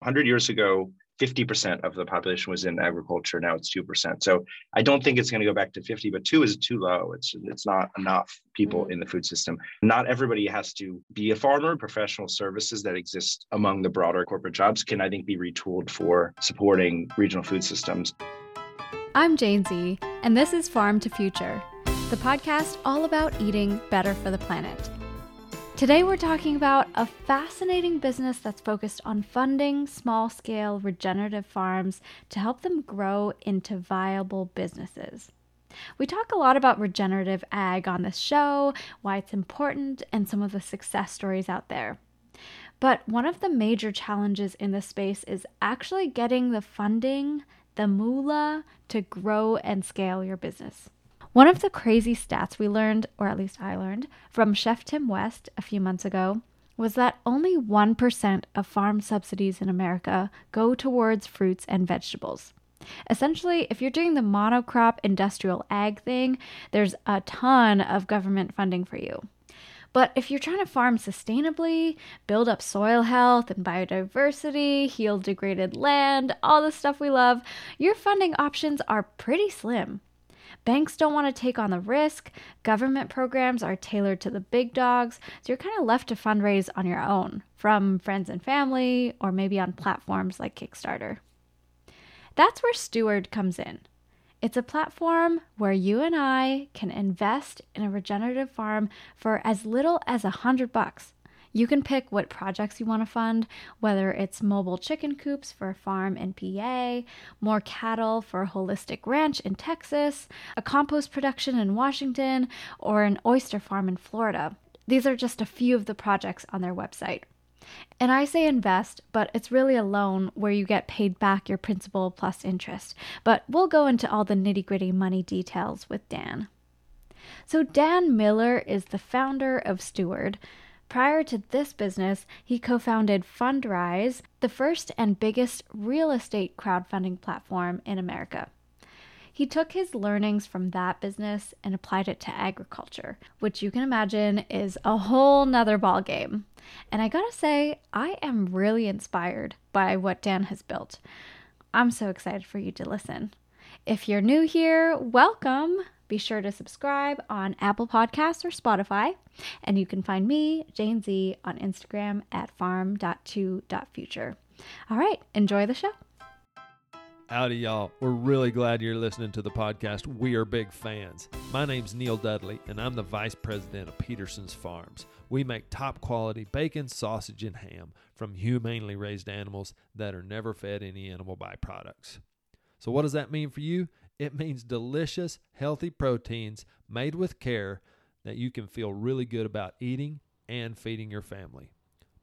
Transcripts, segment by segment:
100 years ago, 50% of the population was in agriculture. Now it's 2%. So I don't think it's going to go back to 50, but two is too low. It's, it's not enough people mm-hmm. in the food system. Not everybody has to be a farmer. Professional services that exist among the broader corporate jobs can, I think, be retooled for supporting regional food systems. I'm Jane Z, and this is Farm to Future, the podcast all about eating better for the planet. Today, we're talking about a fascinating business that's focused on funding small scale regenerative farms to help them grow into viable businesses. We talk a lot about regenerative ag on this show, why it's important, and some of the success stories out there. But one of the major challenges in this space is actually getting the funding, the moolah, to grow and scale your business. One of the crazy stats we learned, or at least I learned, from Chef Tim West a few months ago was that only 1% of farm subsidies in America go towards fruits and vegetables. Essentially, if you're doing the monocrop industrial ag thing, there's a ton of government funding for you. But if you're trying to farm sustainably, build up soil health and biodiversity, heal degraded land, all the stuff we love, your funding options are pretty slim. Banks don't want to take on the risk. Government programs are tailored to the big dogs. So you're kind of left to fundraise on your own from friends and family or maybe on platforms like Kickstarter. That's where Steward comes in. It's a platform where you and I can invest in a regenerative farm for as little as a hundred bucks. You can pick what projects you want to fund, whether it's mobile chicken coops for a farm in PA, more cattle for a holistic ranch in Texas, a compost production in Washington, or an oyster farm in Florida. These are just a few of the projects on their website. And I say invest, but it's really a loan where you get paid back your principal plus interest. But we'll go into all the nitty gritty money details with Dan. So, Dan Miller is the founder of Steward. Prior to this business, he co founded Fundrise, the first and biggest real estate crowdfunding platform in America. He took his learnings from that business and applied it to agriculture, which you can imagine is a whole nother ballgame. And I gotta say, I am really inspired by what Dan has built. I'm so excited for you to listen. If you're new here, welcome. Be sure to subscribe on Apple Podcasts or Spotify. And you can find me, Jane Z, on Instagram at farm.to.future. All right, enjoy the show. Howdy, y'all. We're really glad you're listening to the podcast. We are big fans. My name's Neil Dudley, and I'm the vice president of Pederson's Farms. We make top quality bacon, sausage, and ham from humanely raised animals that are never fed any animal byproducts. So, what does that mean for you? It means delicious, healthy proteins made with care that you can feel really good about eating and feeding your family.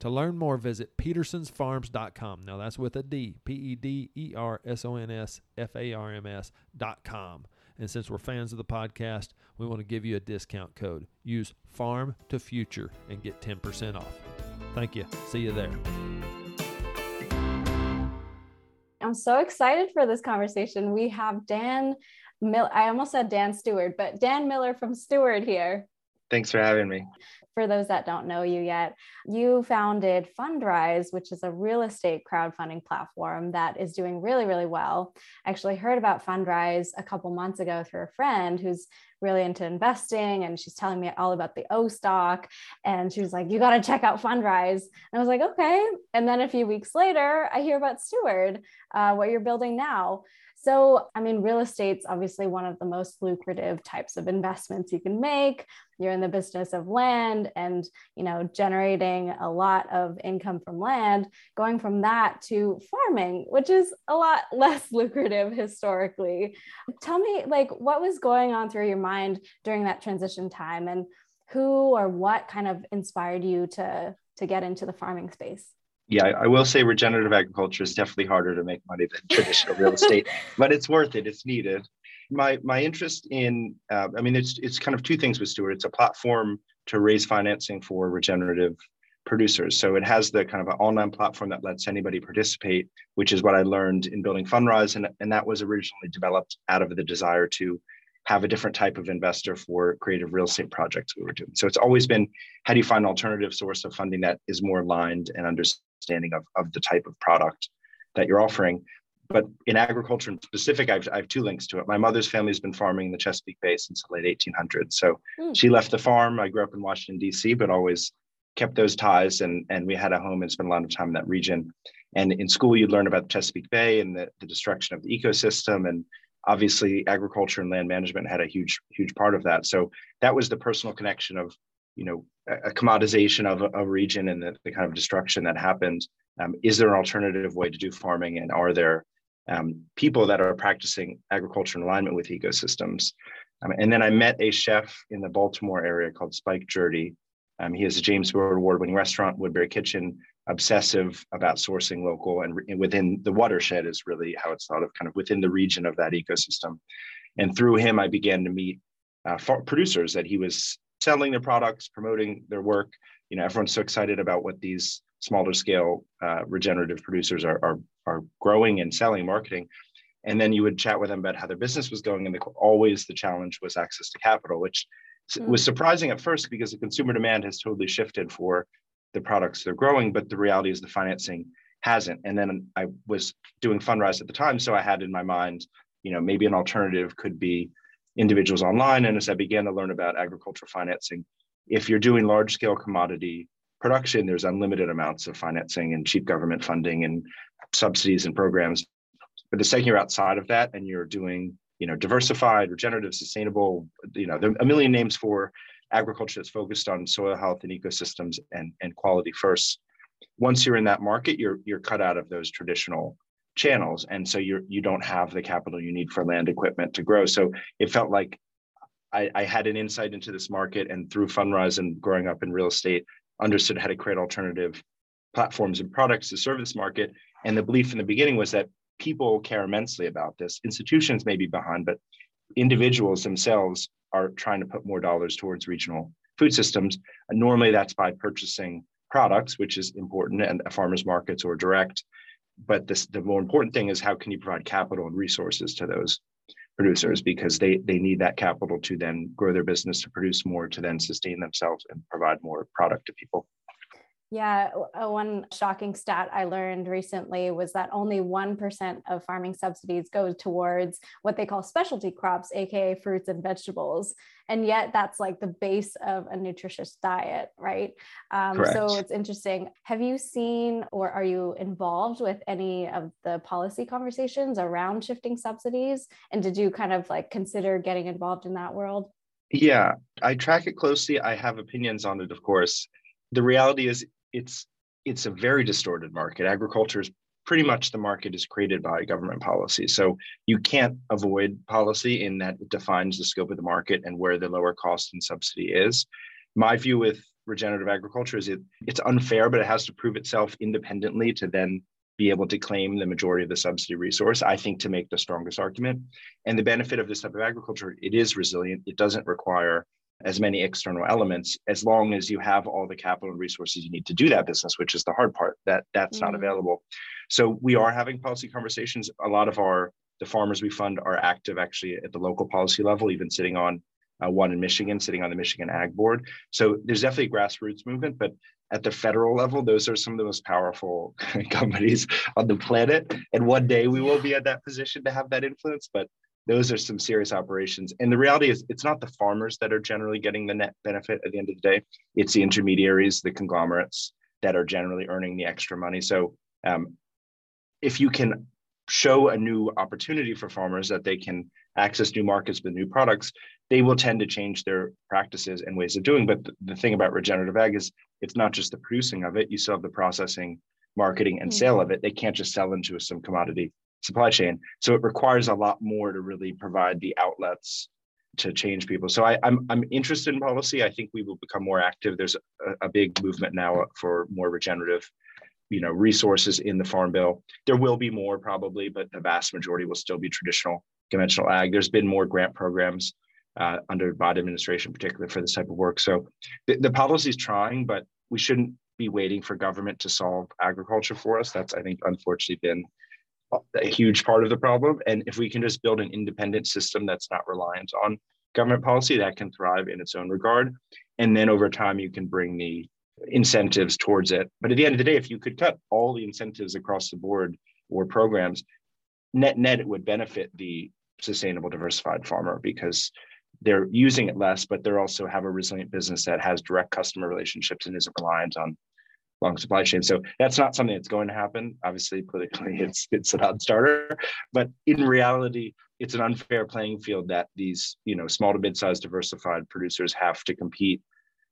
To learn more, visit pedersonsfarms.com. Now that's with a D, P E D E R S O N S F A R M S.com. And since we're fans of the podcast, we want to give you a discount code. Use Farm to Future and get 10% off. Thank you. See you there. I'm so excited for this conversation. We have Dan Miller. I almost said Dan Steward, but Dan Miller from Steward here. Thanks for having me. For those that don't know you yet, you founded Fundrise, which is a real estate crowdfunding platform that is doing really, really well. I actually heard about Fundrise a couple months ago through a friend who's really into investing and she's telling me all about the O stock. And she was like, You got to check out Fundrise. And I was like, Okay. And then a few weeks later, I hear about Steward, uh, what you're building now. So, I mean, real estate's obviously one of the most lucrative types of investments you can make. You're in the business of land and, you know, generating a lot of income from land, going from that to farming, which is a lot less lucrative historically. Tell me, like, what was going on through your mind during that transition time and who or what kind of inspired you to to get into the farming space? Yeah, I will say regenerative agriculture is definitely harder to make money than traditional real estate, but it's worth it. It's needed. My my interest in, uh, I mean, it's it's kind of two things with Steward. It's a platform to raise financing for regenerative producers. So it has the kind of an online platform that lets anybody participate, which is what I learned in building Fundrise, and and that was originally developed out of the desire to have a different type of investor for creative real estate projects we were doing. So it's always been how do you find an alternative source of funding that is more aligned and understanding of, of the type of product that you're offering. But in agriculture in specific, I've, I have two links to it. My mother's family has been farming in the Chesapeake Bay since the late 1800s. So mm. she left the farm. I grew up in Washington, D.C., but always kept those ties and, and we had a home and spent a lot of time in that region. And in school, you'd learn about the Chesapeake Bay and the, the destruction of the ecosystem. And obviously, agriculture and land management had a huge, huge part of that. So that was the personal connection of, you know, a, commodization of a, a, region and the, the kind of destruction that happened. Um, is there an alternative way to do farming? And are there um, people that are practicing agriculture in alignment with ecosystems? Um, and then I met a chef in the Baltimore area called Spike Gjerde. Um, he has a James Beard Award winning restaurant, Woodberry Kitchen, obsessive about sourcing local and, re- within the watershed is really how it's thought of kind of within the region of that ecosystem. And through him i began to meet uh, producers that he was selling their products promoting their work. You know everyone's so excited about what these smaller scale uh, regenerative producers are, are are growing and selling marketing. And then you would chat with them about how their business was going and the, always the challenge was access to capital which mm. was surprising at first because the consumer demand has totally shifted for the products they're growing, but the reality is the financing hasn't. And then I was doing Fundrise at the time, so I had in my mind, you know, maybe an alternative could be individuals online. And as I began to learn about agricultural financing, if you're doing large scale commodity production, there's unlimited amounts of financing and cheap government funding and subsidies and programs. But the second you're outside of that and you're doing, you know, diversified, regenerative, sustainable, you know, there are a million names for agriculture that's focused on soil health and ecosystems and, and quality first. Once you're in that market, you're you're cut out of those traditional channels, and so you're you don't have the capital you need for land equipment to grow. So it felt like I, I had an insight into this market, and through Fundrise and growing up in real estate, understood how to create alternative platforms and products to serve this market. And the belief in the beginning was that people care immensely about this. Institutions may be behind, but individuals themselves are trying to put more dollars towards regional food systems. And normally that's by purchasing products, which is important, and farmers markets or direct. But this, the more important thing is how can you provide capital and resources to those producers because they they need that capital to then grow their business to produce more to then sustain themselves and provide more product to people. Yeah, uh, one shocking stat I learned recently was that only 1% of farming subsidies go towards what they call specialty crops, aka fruits and vegetables. And yet, that's like the base of a nutritious diet, right? Um, so it's interesting. Have you seen or are you involved with any of the policy conversations around shifting subsidies? And did you kind of like consider getting involved in that world? Yeah, I track it closely. I have opinions on it, of course the reality is it's it's a very distorted market. Agriculture is pretty much the market is created by government policy. So you can't avoid policy in that it defines the scope of the market and where the lower cost and subsidy is. My view with regenerative agriculture is it it's unfair, but it has to prove itself independently to then be able to claim the majority of the subsidy resource, I think, to make the strongest argument. And the benefit of this type of agriculture, it is resilient. It doesn't require as many external elements as long as you have all the capital and resources you need to do that business which is the hard part that that's mm. not available. So we are having policy conversations. A lot of our the farmers we fund are active actually at the local policy level even sitting on uh, one in michigan sitting on the michigan ag board. So there's definitely a grassroots movement but at the federal level those are some of the most powerful companies on the planet. And one day we will be at that position to have that influence but those are some serious operations. And the reality is, it's not the farmers that are generally getting the net benefit at the end of the day. It's the intermediaries, the conglomerates that are generally earning the extra money. So, um, if you can show a new opportunity for farmers that they can access new markets with new products, they will tend to change their practices and ways of doing. But the, the thing about regenerative ag is it's not just the producing of it; you still have the processing, marketing, and mm-hmm. sale of it. They can't just sell into some commodity supply chain. So it requires a lot more to really provide the outlets to change people. So I, am I'm, I'm interested in policy. I think we will become more active. There's a, a big movement now for more regenerative, you know, resources in the farm bill. There will be more probably, but the vast majority will still be traditional conventional ag. There's been more grant programs uh, under Biden administration, particularly for this type of work. So the, the policy is trying, but we shouldn't be waiting for government to solve agriculture for us. That's I think unfortunately been a huge part of the problem. And if we can just build an independent system that's not reliant on government policy, that can thrive in its own regard. And then over time, you can bring the incentives towards it. But at the end of the day, if you could cut all the incentives across the board or programs, net net, it would benefit the sustainable diversified farmer because they're using it less, but they're also have a resilient business that has direct customer relationships and isn't reliant on long supply chain. So that's not something that's going to happen. Obviously, politically, it's it's a non-starter, but in reality, it's an unfair playing field that these you know small to mid-sized diversified producers have to compete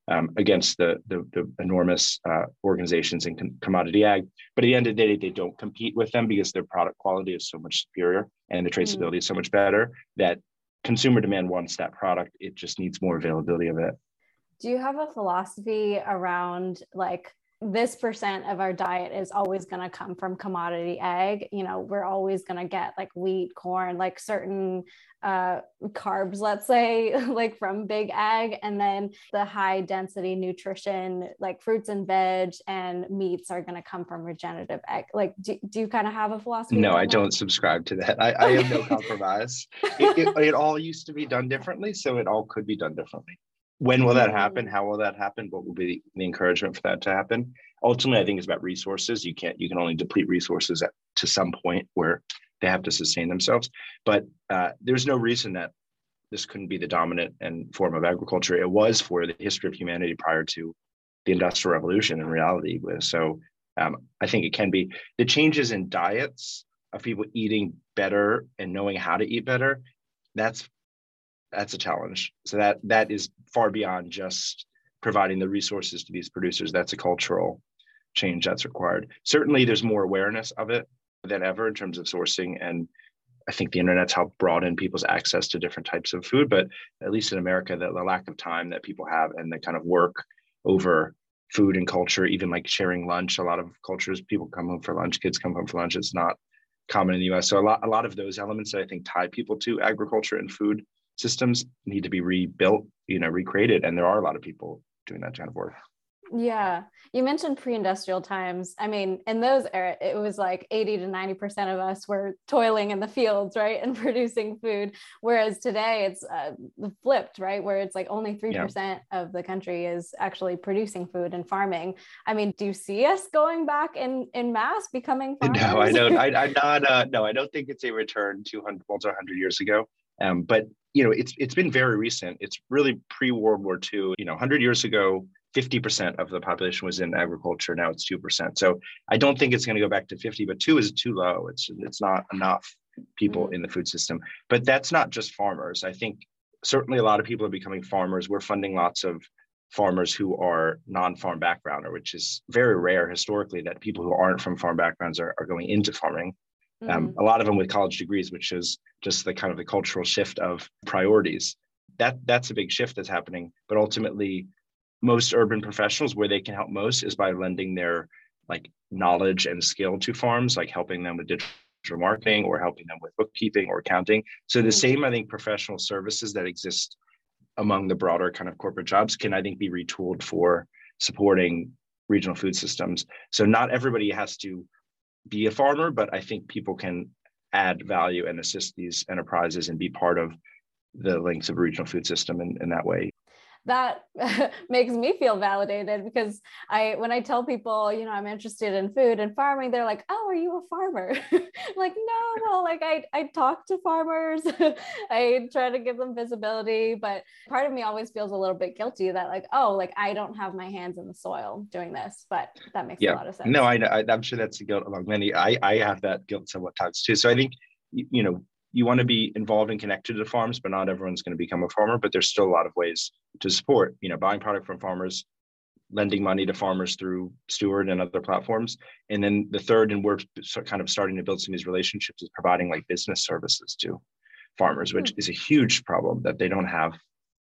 um, against the, the, the enormous uh, organizations in com- commodity ag. But at the end of the day, they don't compete with them because their product quality is so much superior and the mm. traceability mm. is so much better that consumer demand wants that product. It just needs more availability of it. Do you have a philosophy around like this percent of our diet is always going to come from commodity ag. You know we're always going to get like wheat corn like certain uh, carbs let's say like from big ag. And then the high density nutrition like fruits and veg and meats are going to come from regenerative ag. Like do, do you kind of have a philosophy no i that? don't subscribe to that. I, I have no compromise. It, it, it all used to be done differently so it all could be done differently when will that happen? How will that happen? What will be the encouragement for that to happen? Ultimately, I think it's about resources. You can't, you can only deplete resources at, to some point where they have to sustain themselves. But uh, there's no reason that this couldn't be the dominant and form of agriculture. It was for the history of humanity prior to the Industrial Revolution in reality. was So um, I think it can be the changes in diets of people eating better and knowing how to eat better. That's that's a challenge. So that that is far beyond just providing the resources to these producers. That's a cultural change that's required. Certainly, there's more awareness of it than ever in terms of sourcing and I think the internet's helped broaden people's access to different types of food, but at least in America, the, the lack of time that people have and the kind of work over food and culture, even like sharing lunch. A lot of cultures, people come home for lunch, kids come home for lunch. It's not common in the US. So a lot, a lot of those elements that I think tie people to agriculture and food systems need to be rebuilt, you know, recreated. And there are a lot of people doing that kind of work. Yeah. You mentioned pre-industrial times. I mean, in those era, it was like 80 to 90% of us were toiling in the fields, right? And producing food. Whereas today it's uh, flipped, right? Where it's like only 3% yeah. of the country is actually producing food and farming. I mean, do you see us going back in, in mass becoming farmers? No, I don't. I, am not, uh, no, I don't think it's a return 200, well, 100 years ago. Um, but you know, it's it's been very recent. It's really pre World War II. You know, 100 years ago, 50% of the population was in agriculture. Now it's two percent. So I don't think it's going to go back to 50. But two is too low. It's it's not enough people mm-hmm. in the food system. But that's not just farmers. I think certainly a lot of people are becoming farmers. We're funding lots of farmers who are non-farm background, or which is very rare historically that people who aren't from farm backgrounds are, are going into farming. Um, mm-hmm. Um, a lot of them with college degrees, which is just the kind of the cultural shift of priorities. That that's a big shift that's happening. But ultimately, most urban professionals where they can help most is by lending their like knowledge and skill to farms, like helping them with digital marketing or helping them with bookkeeping or accounting. So the mm-hmm. same, I think, professional services that exist among the broader kind of corporate jobs can, I think, be retooled for supporting regional food systems. So not everybody has to be a farmer, but I think people can add value and assist these enterprises and be part of the links of regional food system in, in that way that makes me feel validated because I when I tell people, you know, I'm interested in food and farming, they're like, "Oh, are you a farmer?" like, no, no, like I I talk to farmers. I try to give them visibility, but part of me always feels a little bit guilty that like, "Oh, like I don't have my hands in the soil doing this." But that makes yeah. a lot of sense. No, I, I I'm sure that's a guilt among many. I I have that guilt somewhat times too. So I think you know you want to be involved and connected to the farms, but not everyone's going to become a farmer. But there's still a lot of ways to support, you know, buying product from farmers, lending money to farmers through Steward and other platforms. And then the third, and we're kind of starting to build some of these relationships, is providing like business services to farmers, which mm-hmm. is a huge problem that they don't have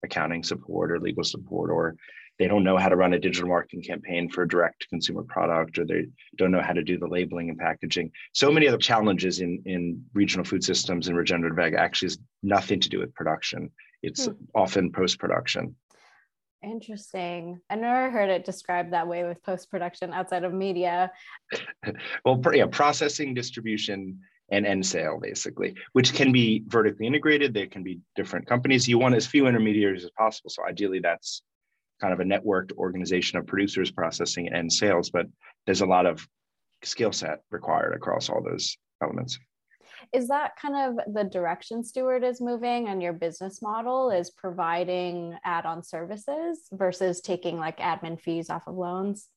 accounting support or legal support or they don't know how to run a digital marketing campaign for a direct consumer product or they don't know how to do the labeling and packaging so many other challenges in in regional food systems and regenerative ag actually has nothing to do with production it's hmm. often post-production Interesting. I never heard it described that way with post production outside of media. well, yeah, processing, distribution, and end sale basically, which can be vertically integrated. There can be different companies. You want as few intermediaries as possible. So ideally, that's kind of a networked organization of producers processing and sales. But there's a lot of skill set required across all those elements. Is that kind of the direction Steward is moving and your business model is providing add-on services versus taking like admin fees off of loans?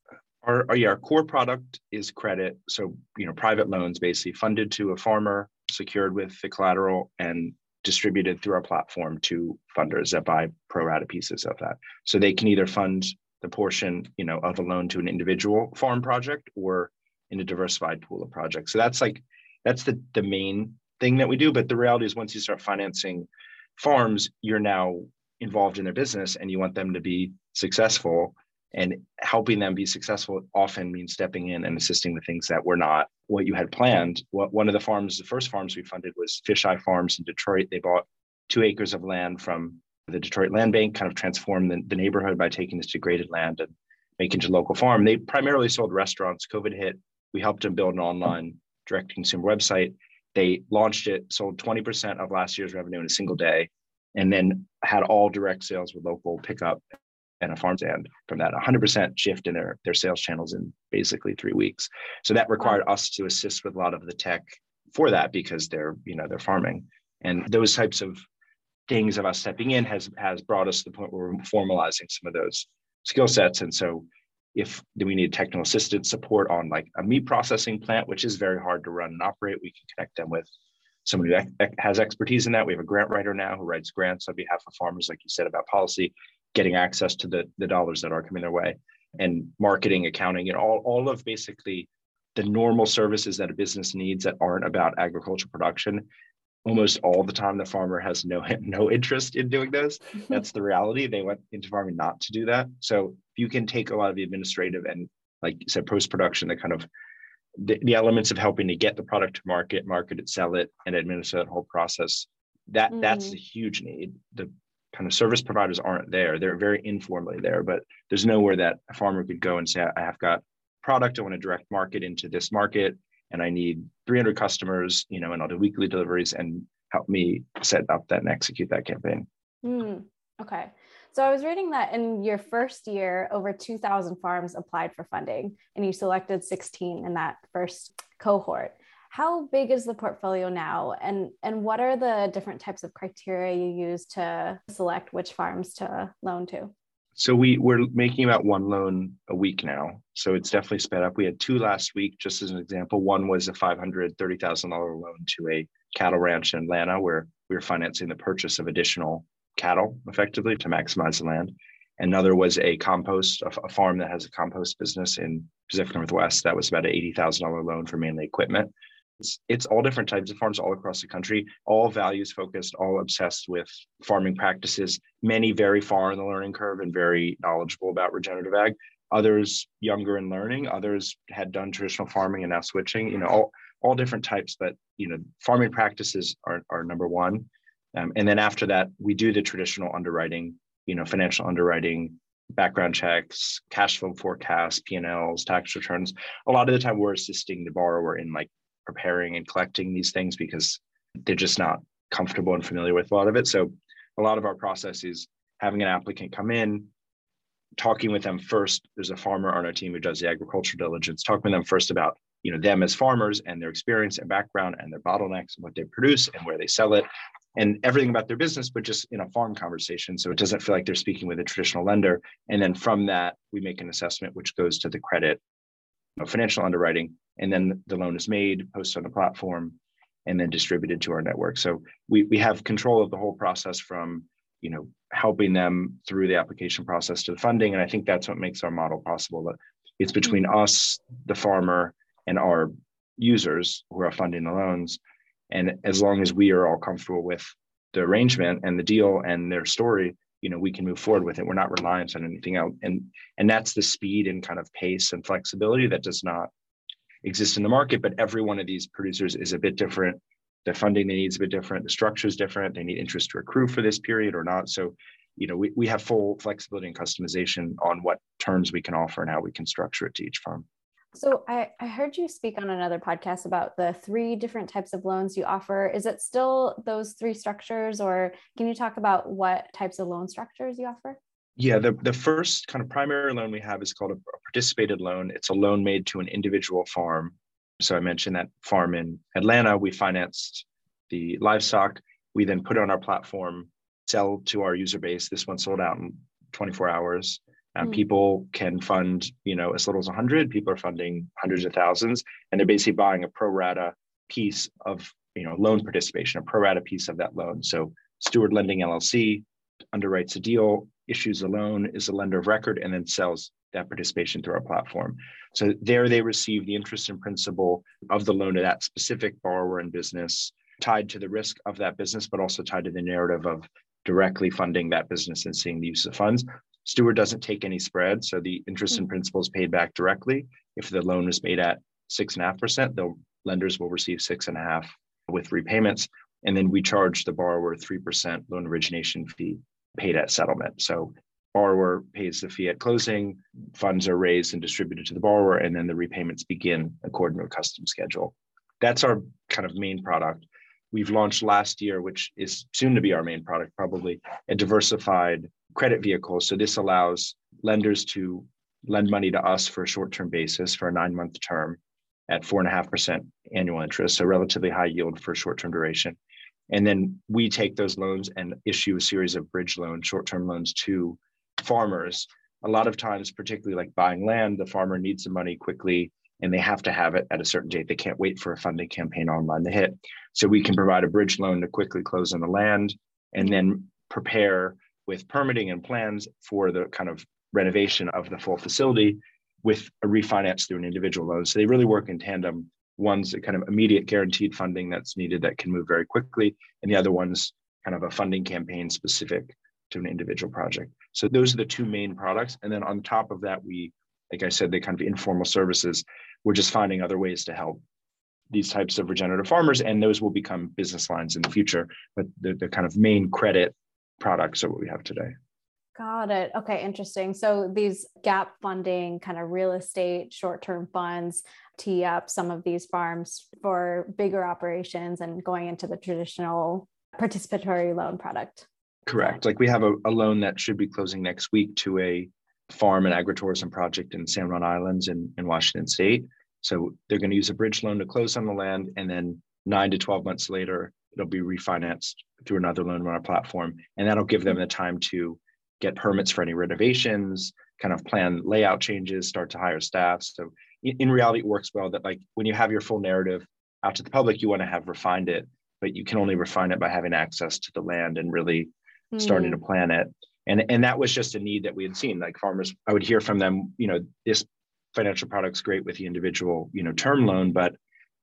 Our, our, yeah, our core product is credit. So, you know, private loans basically funded to a farmer, secured with the collateral and distributed through our platform to funders that buy pro rata pieces of that. So they can either fund the portion, you know, of a loan to an individual farm project or in a diversified pool of projects. So that's like that's the the main thing that we do. But the reality is once you start financing farms, you're now involved in their business and you want them to be successful and helping them be successful often means stepping in and assisting the things that were not what you had planned. What, one of the farms, the first farms we funded was Fisheye Farms in Detroit. They bought two acres of land from the Detroit Land Bank, kind of transformed the, the neighborhood by taking this degraded land and making it a local farm. They primarily sold restaurants. COVID hit. We helped them build an online direct consumer website. They launched it, sold 20% of last year's revenue in a single day, and then had all direct sales with local pickup and a farm stand from that 100% shift in their, their sales channels in basically three weeks. So that required us to assist with a lot of the tech for that because they're, you know, they're farming. And those types of things of us stepping in has has brought us to the point where we're formalizing some of those skill sets. And so if we need technical assistance support on like a meat processing plant, which is very hard to run and operate, we can connect them with someone who has expertise in that. We have a grant writer now who writes grants on behalf of farmers, like you said about policy, getting access to the, the dollars that are coming their way, and marketing, accounting, and all, all of basically the normal services that a business needs that aren't about agricultural production. Almost all the time, the farmer has no no interest in doing those. That's the reality. They went into farming not to do that. So you can take a lot of the administrative and, like you said, post production, the kind of the, the, elements of helping to get the product to market, market it, sell it, and administer that whole process. That mm. that's a huge need. The kind of service providers aren't there. They're very informally there, but there's nowhere that a farmer could go and say, I have got product, I want to direct market into this market, and I need 300 customers, you know, and I'll do weekly deliveries and help me set up that and execute that campaign. Mm. Okay. So I was reading that in your first year, over 2,000 farms applied for funding, and you selected 16 in that first cohort. How big is the portfolio now, and and what are the different types of criteria you use to select which farms to loan to? So we we're making about one loan a week now. So it's definitely sped up. We had two last week, just as an example. One was a five hundred thirty thousand dollar loan to a cattle ranch in Atlanta, where we were financing the purchase of additional cattle effectively to maximize the land. Another was a compost, a farm that has a compost business in Pacific Northwest. That was about an $80,000 loan for mainly equipment. It's, it's all different types of farms all across the country, all values focused, all obsessed with farming practices, many very far in the learning curve and very knowledgeable about regenerative ag. Others younger in learning, others had done traditional farming and now switching, you know, all, all different types, but you know, farming practices are, are number one. Um, and then after that, we do the traditional underwriting, you know, financial underwriting, background checks, cash flow forecasts, P&Ls, tax returns. A lot of the time we're assisting the borrower in like preparing and collecting these things because they're just not comfortable and familiar with a lot of it. So a lot of our process is having an applicant come in, talking with them first. There's a farmer on our team who does the agriculture diligence, talking with them first about you know them as farmers and their experience and background and their bottlenecks and what they produce and where they sell it and everything about their business, but just in a farm conversation. So it doesn't feel like they're speaking with a traditional lender. And then from that, we make an assessment which goes to the credit, financial underwriting, and then the loan is made, posted on the platform, and then distributed to our network. So we we have control of the whole process from you know helping them through the application process to the funding. And I think that's what makes our model possible. That it's between mm-hmm. us, the farmer, and our users who are funding the loans and as long as we are all comfortable with the arrangement and the deal and their story you know we can move forward with it. We're not reliant on anything else. And and that's the speed and kind of pace and flexibility that does not exist in the market. But every one of these producers is a bit different. The funding they need is a bit different. The structure is different. They need interest to accrue for this period or not. So you know we, we have full flexibility and customization on what terms we can offer and how we can structure it to each farm So I, I heard you speak on another podcast about the three different types of loans you offer. Is it still those three structures, or can you talk about what types of loan structures you offer? Yeah, the, the first kind of primary loan we have is called a participated loan. It's a loan made to an individual farm. So I mentioned that farm in Atlanta, we financed the livestock. We then put it on our platform, sell to our user base. This one sold out in 24 hours. Um, mm. People can fund, you know, as little as 100. People are funding hundreds of thousands, and they're basically buying a pro rata piece of, you know, loan participation, a pro rata piece of that loan. So Steward Lending LLC underwrites a deal, issues a loan, is a lender of record, and then sells that participation through our platform. So there they receive the interest and principal of the loan to that specific borrower and business, tied to the risk of that business, but also tied to the narrative of directly funding that business and seeing the use of funds. Steward doesn't take any spread, so the interest and mm-hmm. principal is paid back directly. If the loan is made at six and a half percent, the lenders will receive six and a half with repayments, and then we charge the borrower three percent loan origination fee paid at settlement. So borrower pays the fee at closing, funds are raised and distributed to the borrower, and then the repayments begin according to a custom schedule. That's our kind of main product. We've launched last year, which is soon to be our main product, probably a diversified credit vehicle. So this allows lenders to lend money to us for a short-term basis for a nine-month term at four and a half percent annual interest, so relatively high yield for short-term duration. And then we take those loans and issue a series of bridge loans, short-term loans to farmers. A lot of times, particularly like buying land, the farmer needs the money quickly and they have to have it at a certain date. They can't wait for a funding campaign online to hit. So we can provide a bridge loan to quickly close on the land and then prepare with permitting and plans for the kind of renovation of the full facility with a refinance through an individual loan. So they really work in tandem. One's a kind of immediate guaranteed funding that's needed that can move very quickly, and the other one's kind of a funding campaign specific to an individual project. So those are the two main products. And then on top of that, we, like I said, the kind of informal services, we're just finding other ways to help these types of regenerative farmers, and those will become business lines in the future. But the, the kind of main credit products are what we have today. Got it. Okay, interesting. So these gap funding, kind of real estate, short term funds tee up some of these farms for bigger operations and going into the traditional participatory loan product. Correct. Like we have a, a loan that should be closing next week to a farm and agritourism project in San Juan Islands in, in Washington State. So they're going to use a bridge loan to close on the land and then nine to 12 months later, it'll be refinanced through another loan on our platform. And that'll give them the time to get permits for any renovations, kind of plan layout changes, start to hire staff. So in, in reality, it works well that like when you have your full narrative out to the public, you want to have refined it, but you can only refine it by having access to the land and really mm. starting to plan it. And, and that was just a need that we had seen. Like farmers, I would hear from them, you know, this financial product's great with the individual, you know, term loan, but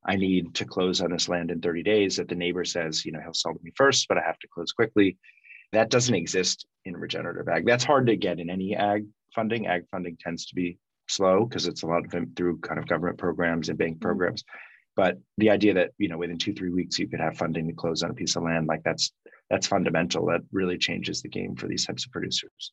I need to close on this land in 30 days that the neighbor says, you know, he'll sell to me first, but I have to close quickly. That doesn't exist in regenerative ag. That's hard to get in any ag funding. Ag funding tends to be slow because it's a lot of them through kind of government programs and bank mm-hmm. programs. But the idea that, you know, within two, three weeks you could have funding to close on a piece of land, like that's that's fundamental. That really changes the game for these types of producers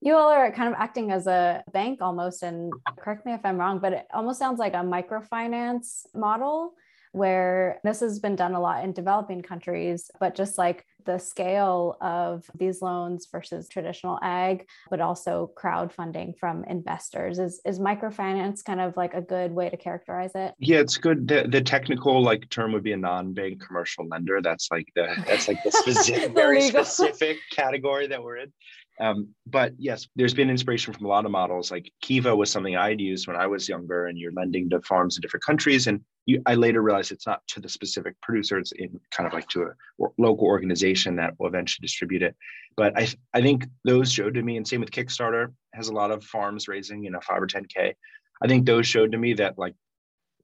you all are kind of acting as a bank almost and correct me if i'm wrong but it almost sounds like a microfinance model where this has been done a lot in developing countries but just like the scale of these loans versus traditional ag but also crowdfunding from investors. Is is microfinance kind of like a good way to characterize it? Yeah it's good. The, the technical like term would be a non-bank commercial lender. That's like the that's like the specific very specific category that we're in um, but yes, there's been inspiration from a lot of models. Like Kiva was something I'd used when I was younger, and you're lending to farms in different countries. And you, I later realized it's not to the specific producer; it's in kind of like to a local organization that will eventually distribute it. But I, I think those showed to me, and same with Kickstarter has a lot of farms raising, you know, five or ten k. I think those showed to me that like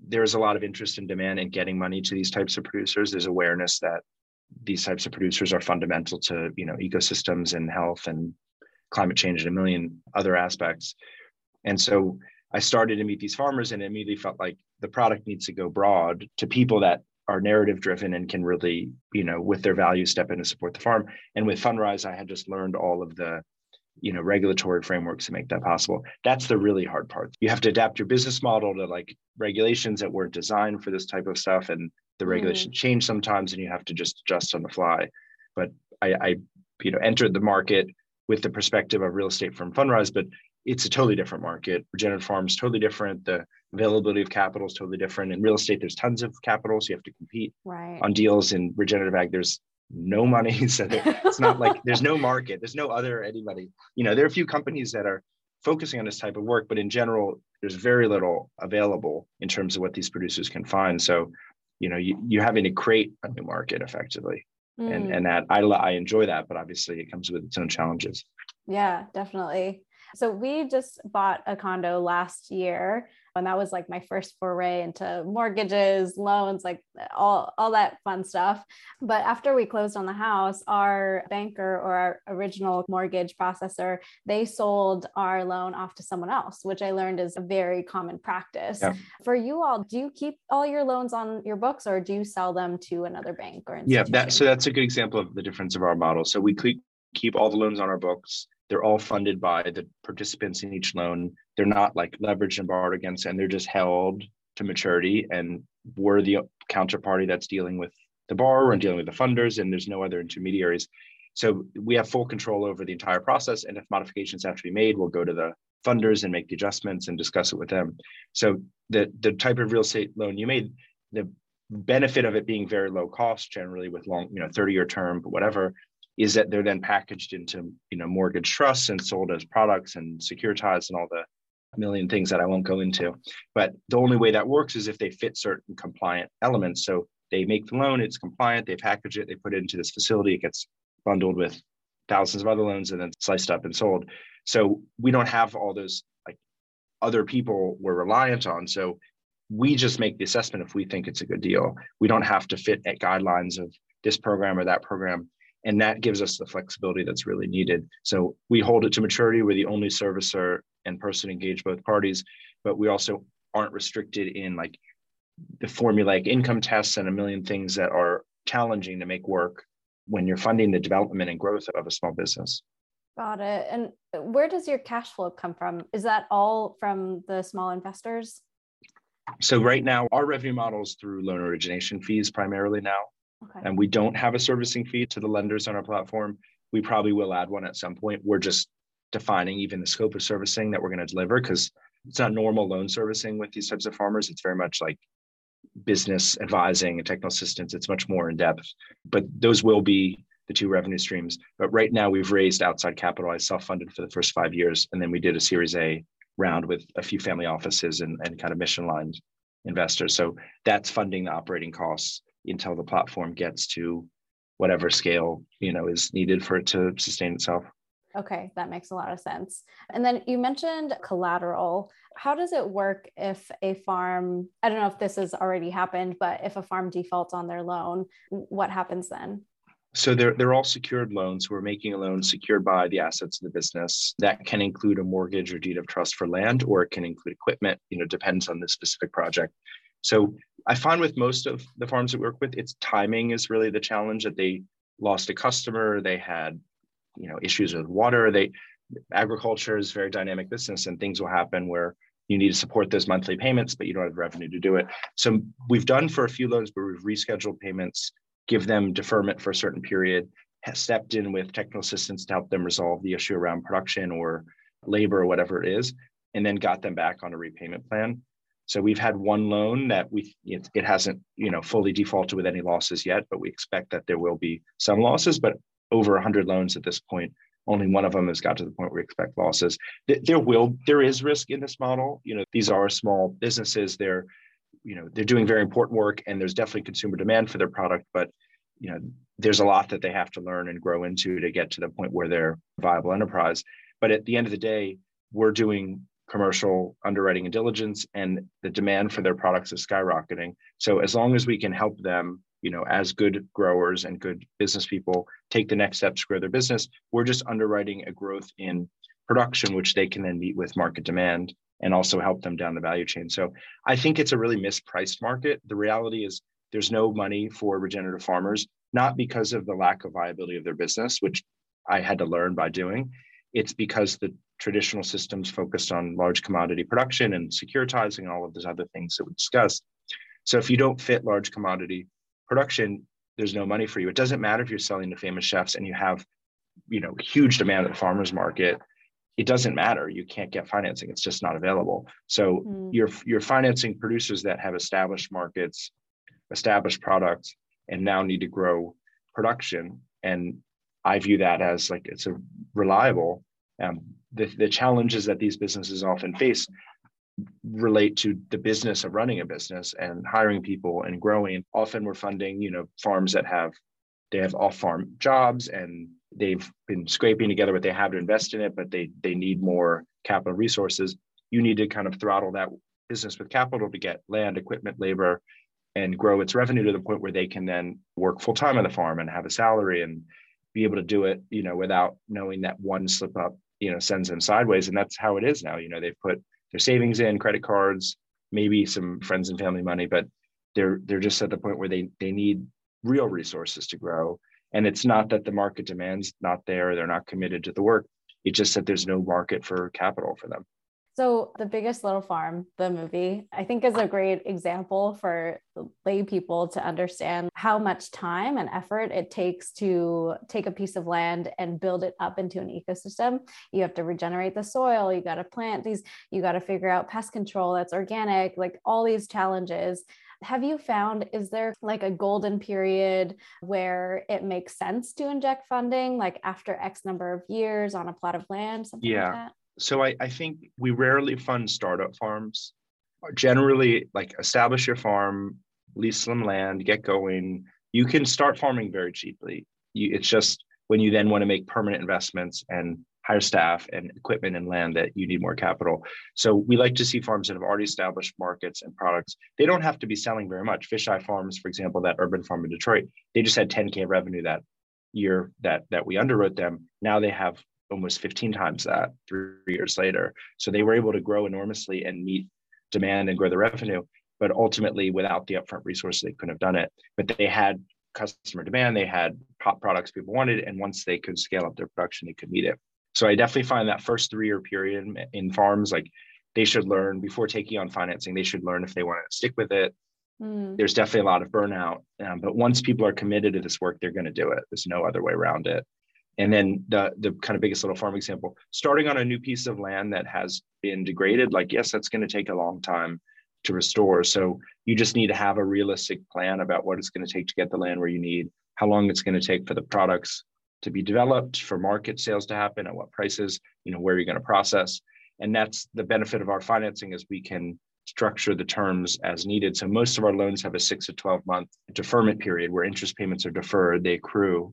there's a lot of interest and demand in getting money to these types of producers. There's awareness that these types of producers are fundamental to you know ecosystems and health and climate change and a million other aspects. And so I started to meet these farmers and it immediately felt like the product needs to go broad to people that are narrative driven and can really, you know, with their values step in and support the farm. And with Fundrise, I had just learned all of the you know regulatory frameworks to make that possible that's the really hard part you have to adapt your business model to like regulations that weren't designed for this type of stuff and the regulations mm. change sometimes and you have to just adjust on the fly but I, I you know entered the market with the perspective of real estate from Fundrise, but it's a totally different market. Regenerative farms totally different. The availability of capital is totally different. In real estate, there's tons of capital, so you have to compete right. on deals. In regenerative ag, there's no money, so it's not like there's no market. There's no other anybody. You know, there are a few companies that are focusing on this type of work, but in general, there's very little available in terms of what these producers can find. So, you know, you, you're having to create a new market effectively mm. and and that I I enjoy that, but obviously it comes with its own challenges. Yeah, definitely. So we just bought a condo last year and that was like my first foray into mortgages loans like all, all that fun stuff but after we closed on the house our banker or our original mortgage processor they sold our loan off to someone else which i learned is a very common practice yeah. for you all do you keep all your loans on your books or do you sell them to another bank or institution? yeah that, so that's a good example of the difference of our model so we keep all the loans on our books they're all funded by the participants in each loan. They're not like leveraged and borrowed against, and they're just held to maturity. And we're the counterparty that's dealing with the borrower and dealing with the funders, and there's no other intermediaries. So we have full control over the entire process. And if modifications have to be made, we'll go to the funders and make the adjustments and discuss it with them. So the the type of real estate loan you made, the benefit of it being very low cost, generally with long, you know, 30 year term, but whatever, is that they're then packaged into you know mortgage trusts and sold as products and securitized and all the million things that I won't go into. But the only way that works is if they fit certain compliant elements. So they make the loan, it's compliant, they package it, they put it into this facility, it gets bundled with thousands of other loans and then sliced up and sold. So we don't have all those like other people we're reliant on. So we just make the assessment if we think it's a good deal. We don't have to fit at guidelines of this program or that program and that gives us the flexibility that's really needed. So we hold it to maturity. We're the only servicer and person engage both parties, but we also aren't restricted in like the formulaic income tests and a million things that are challenging to make work when you're funding the development and growth of a small business. Got it. And where does your cash flow come from? Is that all from the small investors? So right now, our revenue model is through loan origination fees primarily now. Okay. And we don't have a servicing fee to the lenders on our platform. We probably will add one at some point. We're just defining even the scope of servicing that we're going to deliver because it's not normal loan servicing with these types of farmers. It's very much like business advising and technical assistance. It's much more in depth, but those will be the two revenue streams. But right now, we've raised outside capital. I self funded for the first five years. And then we did a Series A round with a few family offices and, and kind of mission lined investors. So that's funding the operating costs until the platform gets to whatever scale you know is needed for it to sustain itself okay that makes a lot of sense and then you mentioned collateral how does it work if a farm i don't know if this has already happened but if a farm defaults on their loan what happens then so they're, they're all secured loans. We're making a loan secured by the assets of the business. That can include a mortgage or deed of trust for land, or it can include equipment, you know, depends on the specific project. So I find with most of the farms that we work with, it's timing is really the challenge that they lost a customer, they had, you know, issues with water. They agriculture is very dynamic business and things will happen where you need to support those monthly payments, but you don't have revenue to do it. So we've done for a few loans where we've rescheduled payments, give them deferment for a certain period, stepped in with technical assistance to help them resolve the issue around production or labor or whatever it is, and then got them back on a repayment plan. So we've had one loan that we it, it hasn't you know fully defaulted with any losses yet, but we expect that there will be some losses. But over 100 loans at this point, only one of them has got to the point where we expect losses. There will there is risk in this model. You know these are small businesses. They're you know they're doing very important work, and there's definitely consumer demand for their product, but you know there's a lot that they have to learn and grow into to get to the point where they're viable enterprise. But at the end of the day, we're doing commercial underwriting and diligence and the demand for their products is skyrocketing. So as long as we can help them you know as good growers and good business people take the next steps to grow their business we're just underwriting a growth in production which they can then meet with market demand and also help them down the value chain. So i think it's a really mispriced market. The reality is there's no money for regenerative farmers not because of the lack of viability of their business which i had to learn by doing. It's because the traditional systems focused on large commodity production and securitizing and all of those other things that we discussed. So if you don't fit large commodity production, there's no money for you. It doesn't matter if you're selling to famous chefs and you have, you know, huge demand at the farmers market. It doesn't matter. You can't get financing. It's just not available. So mm. you're you're financing producers that have established markets, established products, and now need to grow production. And I view that as like it's a reliable. Um, the, the challenges that these businesses often face relate to the business of running a business and hiring people and growing. Often we're funding, you know, farms that have they have off-farm jobs and they've been scraping together what they have to invest in it, but they they need more capital resources. You need to kind of throttle that business with capital to get land, equipment, labor, and grow its revenue to the point where they can then work full time on the farm and have a salary and be able to do it, you know, without knowing that one slip up, you know, sends them sideways. And that's how it is now. You know, they've put their savings in, credit cards, maybe some friends and family money, but they're they're just at the point where they they need real resources to grow. And it's not that the market demand's not there, they're not committed to the work. It's just that there's no market for capital for them. So, The Biggest Little Farm, the movie, I think is a great example for lay people to understand how much time and effort it takes to take a piece of land and build it up into an ecosystem. You have to regenerate the soil, you got to plant these, you got to figure out pest control that's organic, like all these challenges. Have you found, is there like a golden period where it makes sense to inject funding, like after X number of years on a plot of land? Something yeah. Like so I, I think we rarely fund startup farms. Generally, like establish your farm, lease some land, get going. You can start farming very cheaply. You, it's just when you then want to make permanent investments and hire staff and equipment and land that you need more capital. So we like to see farms that have already established markets and products. They don't have to be selling very much. Fisheye Farms, for example, that urban farm in Detroit, they just had 10k revenue that year that that we underwrote them. Now they have almost 15 times that three years later. So they were able to grow enormously and meet demand and grow the revenue. But ultimately, without the upfront resources, they couldn't have done it. But they had customer demand, they had pop products people wanted, and once they could scale up their production, they could meet it. So I definitely find that first three year period in farms, like they should learn before taking on financing, they should learn if they want to stick with it. Mm. There's definitely a lot of burnout. Um, but once people are committed to this work, they're going to do it. There's no other way around it. And then the the kind of biggest little farm example, starting on a new piece of land that has been degraded, like yes, that's going to take a long time to restore. So you just need to have a realistic plan about what it's going to take to get the land where you need, how long it's going to take for the products to be developed, for market sales to happen, at what prices, you know, where you're going to process. And that's the benefit of our financing is we can structure the terms as needed. So most of our loans have a six to 12 month deferment period where interest payments are deferred, they accrue,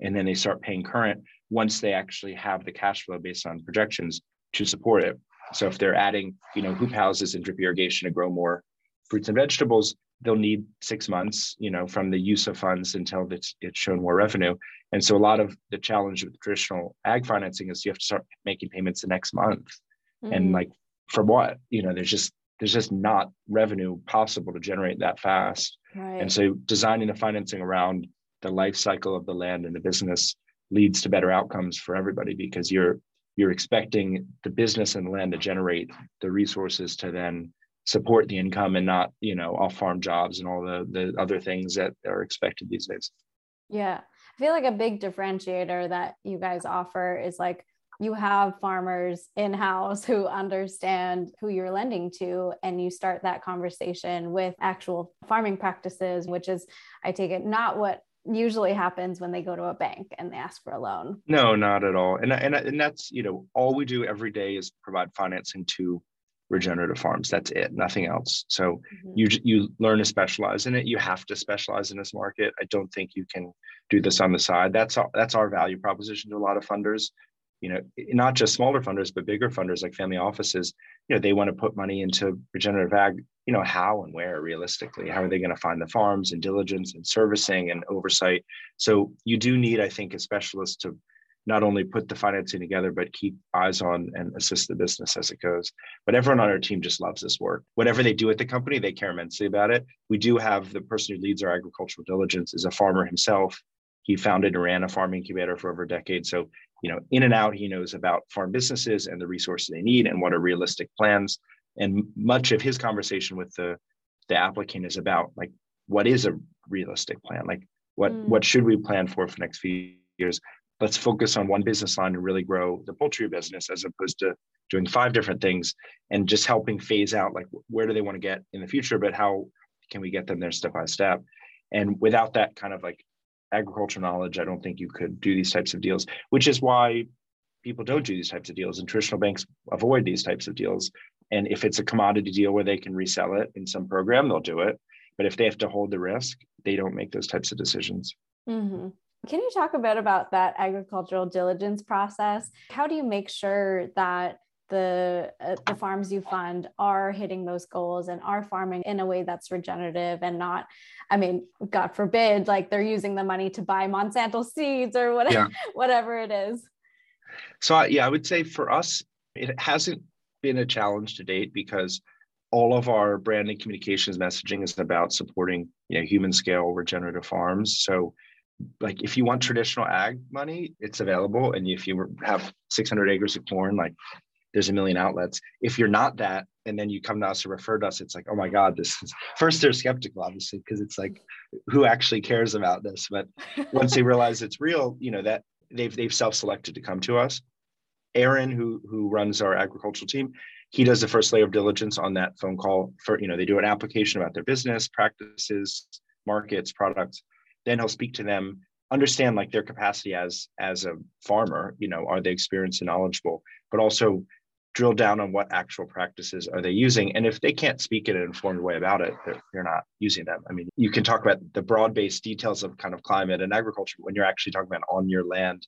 and then they start paying current once they actually have the cash flow based on projections to support it. So if they're adding, you know, hoop houses and drip irrigation to grow more fruits and vegetables, they'll need six months, you know, from the use of funds until it's it's shown more revenue. And so a lot of the challenge with traditional ag financing is you have to start making payments the next month. Mm-hmm. And like for what? You know, there's just there's just not revenue possible to generate that fast. Right. And so designing the financing around the life cycle of the land and the business leads to better outcomes for everybody because you're you're expecting the business and the land to generate the resources to then support the income and not you know off farm jobs and all the the other things that are expected these days. Yeah. I feel like a big differentiator that you guys offer is like you have farmers in house who understand who you're lending to and you start that conversation with actual farming practices which is i take it not what usually happens when they go to a bank and they ask for a loan. No, not at all. And, and, and that's, you know, all we do every day is provide financing to regenerative farms. That's it, nothing else. So mm-hmm. you you learn to specialize in it. You have to specialize in this market. I don't think you can do this on the side. That's our, that's our value proposition to a lot of funders you know, not just smaller funders, but bigger funders like family offices, you know, they want to put money into regenerative ag, you know, how and where realistically? How are they going to find the farms and diligence and servicing and oversight? So you do need, I think, a specialist to not only put the financing together, but keep eyes on and assist the business as it goes. But everyone on our team just loves this work. Whatever they do at the company, they care immensely about it. We do have the person who leads our agricultural diligence is a farmer himself He founded and ran a farm incubator for over a decade. So, you know, in and out, he knows about farm businesses and the resources they need and what are realistic plans. And much of his conversation with the the applicant is about like what is a realistic plan? Like what mm. what should we plan for for next few years? Let's focus on one business line and really grow the poultry business as opposed to doing five different things and just helping phase out like where do they want to get in the future, but how can we get them there step by step? And without that kind of like agricultural knowledge, I don't think you could do these types of deals, which is why people don't do these types of deals and traditional banks avoid these types of deals. And if it's a commodity deal where they can resell it in some program, they'll do it. But if they have to hold the risk, they don't make those types of decisions. Mm-hmm. Can you talk a bit about that agricultural diligence process? How do you make sure that the uh, the farms you fund are hitting those goals and are farming in a way that's regenerative and not i mean god forbid like they're using the money to buy monsanto seeds or whatever yeah. whatever it is so yeah i would say for us it hasn't been a challenge to date because all of our branding communications messaging is about supporting you know human scale regenerative farms. So like if you want traditional ag money it's available. And if you have 600 acres of corn like there's a million outlets. If you're not that and then you come to us or refer to us it's like oh my god this is first they're skeptical obviously because it's like who actually cares about this? But once they realize it's real you know that they've they've self-selected to come to us aaron who who runs our agricultural team he does the first layer of diligence on that phone call for you know they do an application about their business practices markets products. Then he'll speak to them understand like their capacity as as a farmer you know are they experienced and knowledgeable but also drill down on what actual practices are they using. And if they can't speak in an informed way about it they're, they're not using them. I mean you can talk about the broad-based details of kind of climate and agriculture but when you're actually talking about on your land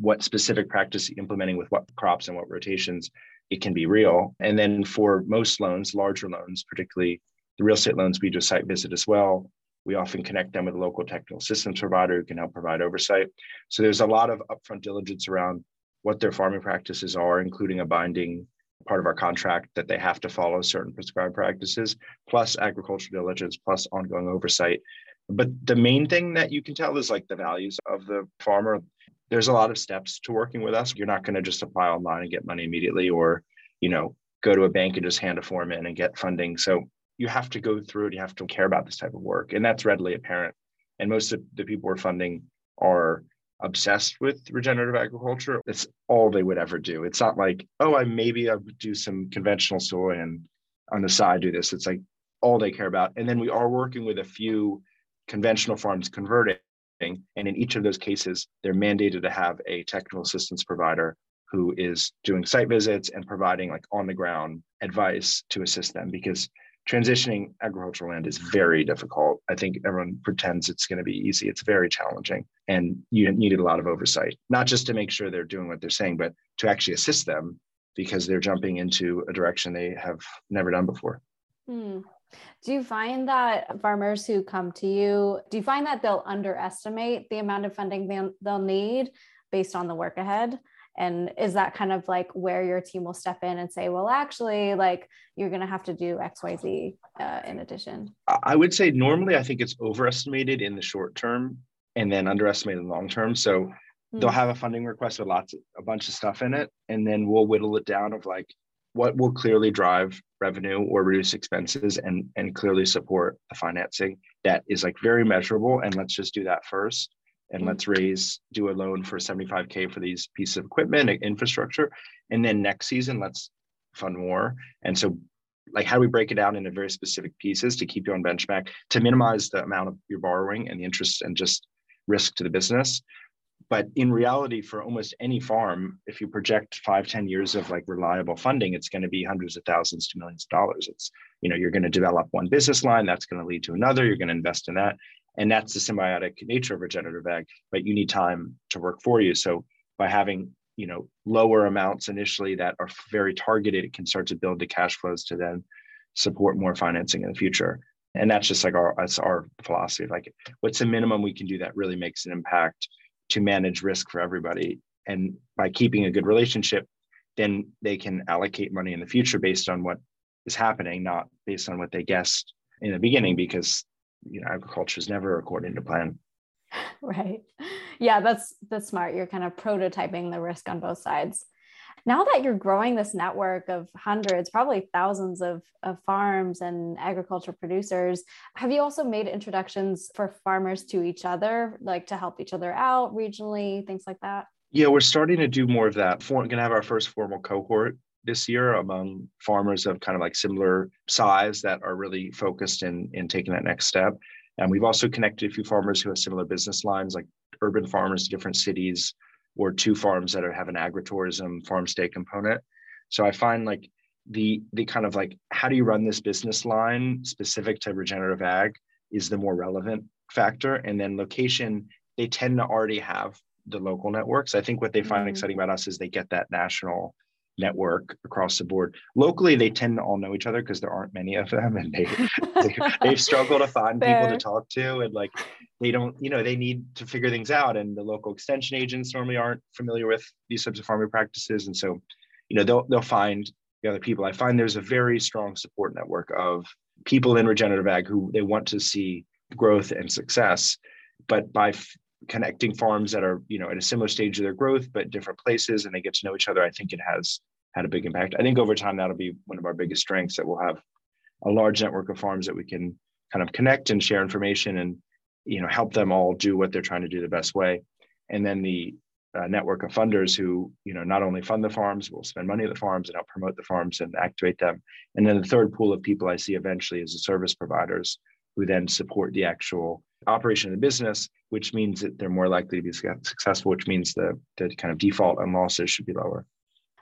what specific practice implementing with what crops and what rotations it can be real. And then for most loans, larger loans, particularly the real estate loans, we do a site visit as well. We often connect them with a local technical systems provider who can help provide oversight. So there's a lot of upfront diligence around what their farming practices are, including a binding part of our contract that they have to follow certain prescribed practices, plus agricultural diligence, plus ongoing oversight. But the main thing that you can tell is like the values of the farmer there's a lot of steps to working with us. You're not going to just apply online and get money immediately or, you know, go to a bank and just hand a form in and get funding. So you have to go through it. You have to care about this type of work. And that's readily apparent. And most of the people we're funding are obsessed with regenerative agriculture. It's all they would ever do. It's not like, oh, I maybe I would do some conventional soy and on the side do this. It's like all they care about. And then we are working with a few conventional farms converting and in each of those cases, they're mandated to have a technical assistance provider who is doing site visits and providing like on the ground advice to assist them because transitioning agricultural land is very difficult. I think everyone pretends it's going to be easy. It's very challenging. And you needed a lot of oversight, not just to make sure they're doing what they're saying, but to actually assist them because they're jumping into a direction they have never done before. Hmm. Do you find that farmers who come to you, do you find that they'll underestimate the amount of funding they'll, they'll need based on the work ahead? And is that kind of like where your team will step in and say, well, actually, like you're going to have to do XYZ uh, in addition? I would say normally I think it's overestimated in the short term and then underestimated in the long term. So mm-hmm. they'll have a funding request with lots of a bunch of stuff in it. And then we'll whittle it down of like, what will clearly drive revenue or reduce expenses and and clearly support the financing that is like very measurable and let's just do that first. And mm-hmm. let's raise do a loan for 75k for these pieces of equipment infrastructure. And then next season let's fund more. And so like how do we break it down into very specific pieces to keep you on benchmark to minimize the amount of your borrowing and the interest and just risk to the business but in reality for almost any farm if you project five ten years of like reliable funding it's going to be hundreds of thousands to millions of dollars. It's you know you're going to develop one business line that's going to lead to another you're going to invest in that and that's the symbiotic nature of regenerative ag but you need time to work for you. So by having you know lower amounts initially that are very targeted it can start to build the cash flows to then support more financing in the future. And that's just like our that's our philosophy. Like what's the minimum we can do that really makes an impact to manage risk for everybody. And by keeping a good relationship, then they can allocate money in the future based on what is happening, not based on what they guessed in the beginning, because you know agriculture is never according to plan. right. Yeah, that's that's smart. You're kind of prototyping the risk on both sides. Now that you're growing this network of hundreds, probably thousands of, of farms and agriculture producers, have you also made introductions for farmers to each other, like to help each other out regionally, things like that? Yeah, we're starting to do more of that. We're going to have our first formal cohort this year among farmers of kind of like similar size that are really focused in in taking that next step. And we've also connected a few farmers who have similar business lines, like urban farmers, in different cities, or two farms that are, have an agritourism farm stay component. So I find like the the kind of like how do you run this business line specific to regenerative ag is the more relevant factor, and then location they tend to already have the local networks. I think what they find mm-hmm. exciting about us is they get that national network across the board. Locally, they tend to all know each other because there aren't many of them, and they, they have struggled to find Fair. people to talk to, and like they don't, you know, they need to figure things out, and the local extension agents normally aren't familiar with these types of farming practices, and so, you know, they'll they'll find the other people. I find there's a very strong support network of people in regenerative ag who they want to see growth and success, but by connecting farms that are you know at a similar stage of their growth but different places and they get to know each other i think it has had a big impact. I think over time that'll be one of our biggest strengths that we'll have a large network of farms that we can kind of connect and share information and you know help them all do what they're trying to do the best way. And then the uh, network of funders who you know not only fund the farms will spend money at the farms and help promote the farms and activate them. And then the third pool of people i see eventually is the service providers who then support the actual operation of the business, which means that they're more likely to be successful, which means the, the kind of default on losses should be lower.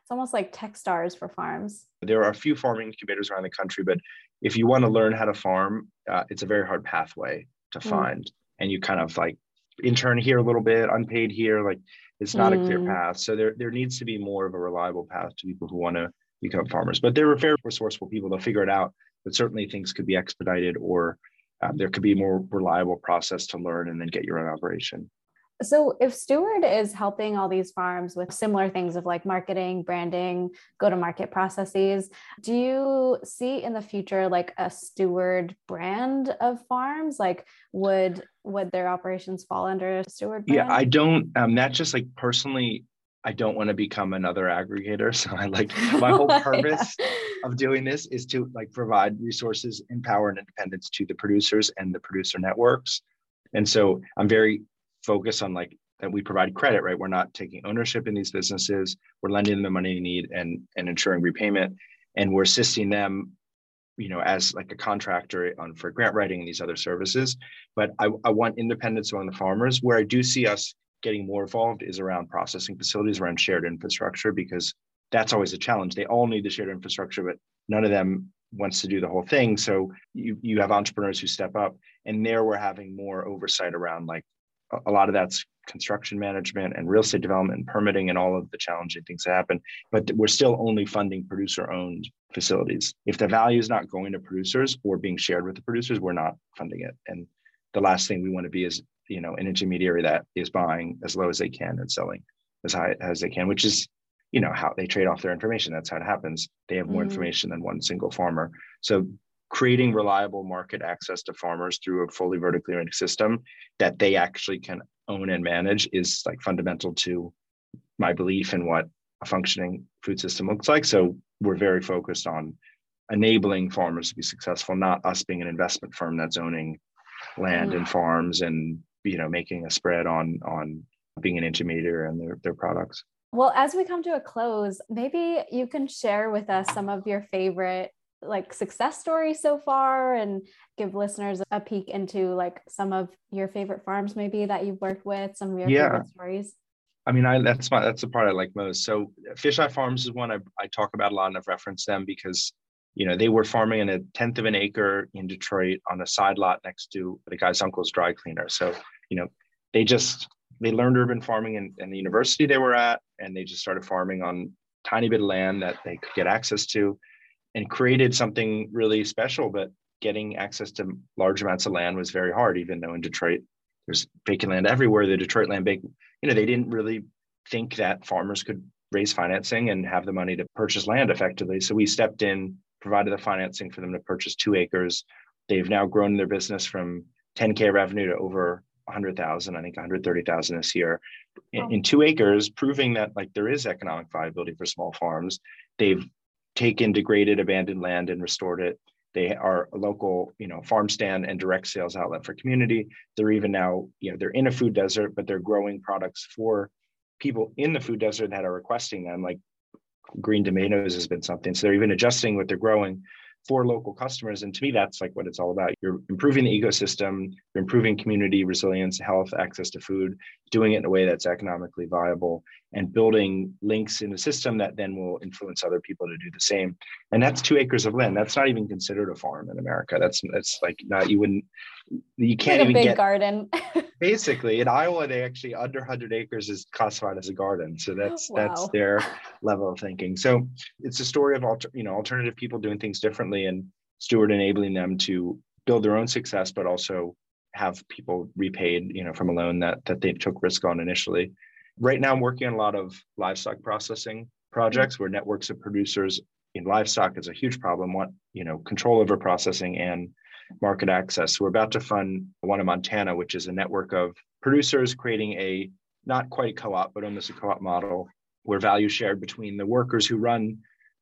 It's almost like Techstars for farms. There are a few farming incubators around the country, but if you want to learn how to farm, uh, it's a very hard pathway to mm. find. And you kind of like intern here a little bit, unpaid here, like it's not mm. a clear hmm. path. So there, there needs to be more of a reliable path to people who want to become farmers. But they're very resourceful people. They'll figure it out. But certainly things could be expedited or um, there could be a more reliable process to learn and then get your own operation. So, if Steward is helping all these farms with similar things of like marketing, branding, go to market processes, do you see in the future like a Steward brand of farms? Like, would would their operations fall under a Steward brand? Yeah, I don't. Um, that just like personally, I don't want to become another aggregator. So I like my whole oh, purpose of doing this is to like provide resources, and empower and independence to the producers and the producer networks. And so I'm very focused on like that we provide credit, right? We're not taking ownership in these businesses. We're lending them the money they need and and ensuring repayment. And we're assisting them, you know, as like a contractor on for grant writing and these other services. But I, I want independence among the farmers. Where I do see us getting more involved is around processing facilities, around shared infrastructure, because that's always a challenge. They all need the shared infrastructure, but none of them wants to do the whole thing. So you you have entrepreneurs who step up, and there we're having more oversight around like a lot of that's construction management and real estate development and permitting and all of the challenging things that happen. But we're still only funding producer owned facilities. If the value is not going to producers or being shared with the producers, we're not funding it. And the last thing we want to be is you know an intermediary that is buying as low as they can and selling as high as they can, which is you know how they trade off their information. That's how it happens. They have more mm information than one single farmer. So creating reliable market access to farmers through a fully vertically integrated system that they actually can own and manage is like fundamental to my belief in what a functioning food system looks like. So we're very focused on enabling farmers to be successful, not us being an investment firm that's owning land mm and farms and you know making a spread on on being an intermediary and their, their products well as we come to a close maybe you can share with us some of your favorite like success stories so far and give listeners a peek into like some of your favorite farms maybe that you've worked with some of your yeah. favorite stories I mean, I that's my that's the part I like most. So Fisheye Farms is one I, I talk about a lot and I've referenced them because you know, they were farming in a tenth of an acre in Detroit on a side lot next to the guy's uncle's dry cleaner. So, you know, they just they learned urban farming in, in the university they were at, and they just started farming on tiny bit of land that they could get access to, and created something really special. But getting access to large amounts of land was very hard, even though in Detroit there's vacant land everywhere. The Detroit Land Bank, you know, they didn't really think that farmers could raise financing and have the money to purchase land effectively. So we stepped in provided the financing for them to purchase two acres. They've now grown their business from 10K revenue to over 100,000, I think 130,000 this year in, in, two acres, proving that like there is economic viability for small farms. They've taken degraded, abandoned land and restored it. They are a local, you know, farm stand and direct sales outlet for community. They're even now, you know, they're in a food desert, but they're growing products for people in the food desert that are requesting them. Like green tomatoes has been something. So they're even adjusting what they're growing for local customers. And to me, that's like what it's all about. You're improving the ecosystem, you're improving community resilience, health, access to food, doing it in a way that's economically viable, and building links in a system that then will influence other people to do the same. And that's two acres of land. That's not even considered a farm in America. That's that's like not you wouldn't you can't like even big get garden. basically in Iowa they actually under 100 acres is classified as a garden. So that's oh, wow. that's their level of thinking. So it's a story of alter, you know alternative people doing things differently and Steward enabling them to build their own success, but also have people repaid, you know, from a loan that that they took risk on initially. Right now, I'm working on a lot of livestock processing projects where networks of producers in livestock is a huge problem. Want you know control over processing and market access. We're about to fund one in Montana, which is a network of producers creating a not quite a co-op, but almost a co-op model where value shared between the workers who run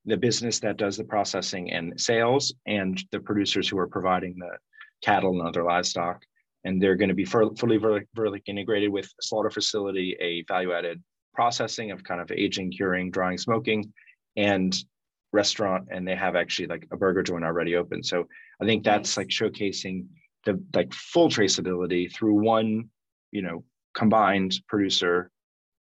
the business that does the processing and sales and the producers who are providing the cattle and other livestock. And they're going to be fully vertically integrated with a slaughter facility, a value added processing of kind of aging, curing, drying, smoking, and restaurant. And they have actually like a burger joint already open. So I think that's like showcasing the like full traceability through one, you know, combined producer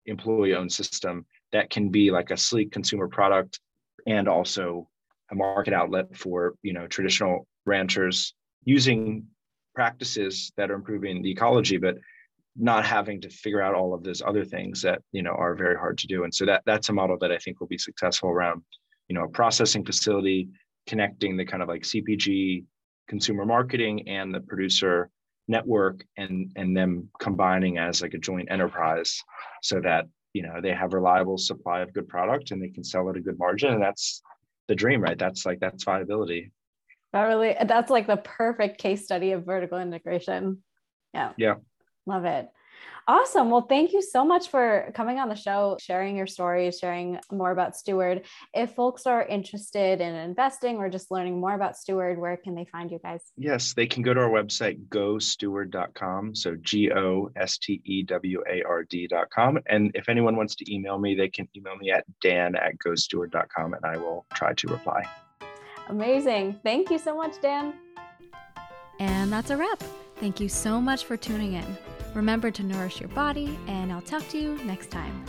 employee owned system that can be like a sleek consumer product and also a market outlet for you know traditional ranchers using practices that are improving the ecology but not having to figure out all of those other things that you know are very hard to do. And so that that's a model that i think will be successful around you know a processing facility connecting the kind of like cpg consumer marketing and the producer network and and them combining as like a joint enterprise so that you know they have reliable supply of good product and they can sell at a good margin. And that's the dream right? That's like that's viability that really that's like the perfect case study of vertical integration yeah yeah love it Awesome. Well, thank you so much for coming on the show, sharing your stories, sharing more about Steward. If folks are interested in investing or just learning more about Steward, where can they find you guys? Yes, they can go to our website, gosteward.com. So G O S T E W A R D.com. And if anyone wants to email me, they can email me at dan at gosteward.com and I will try to reply. Amazing. Thank you so much, Dan. And that's a wrap. Thank you so much for tuning in. Remember to nourish your body, and I'll talk to you next time.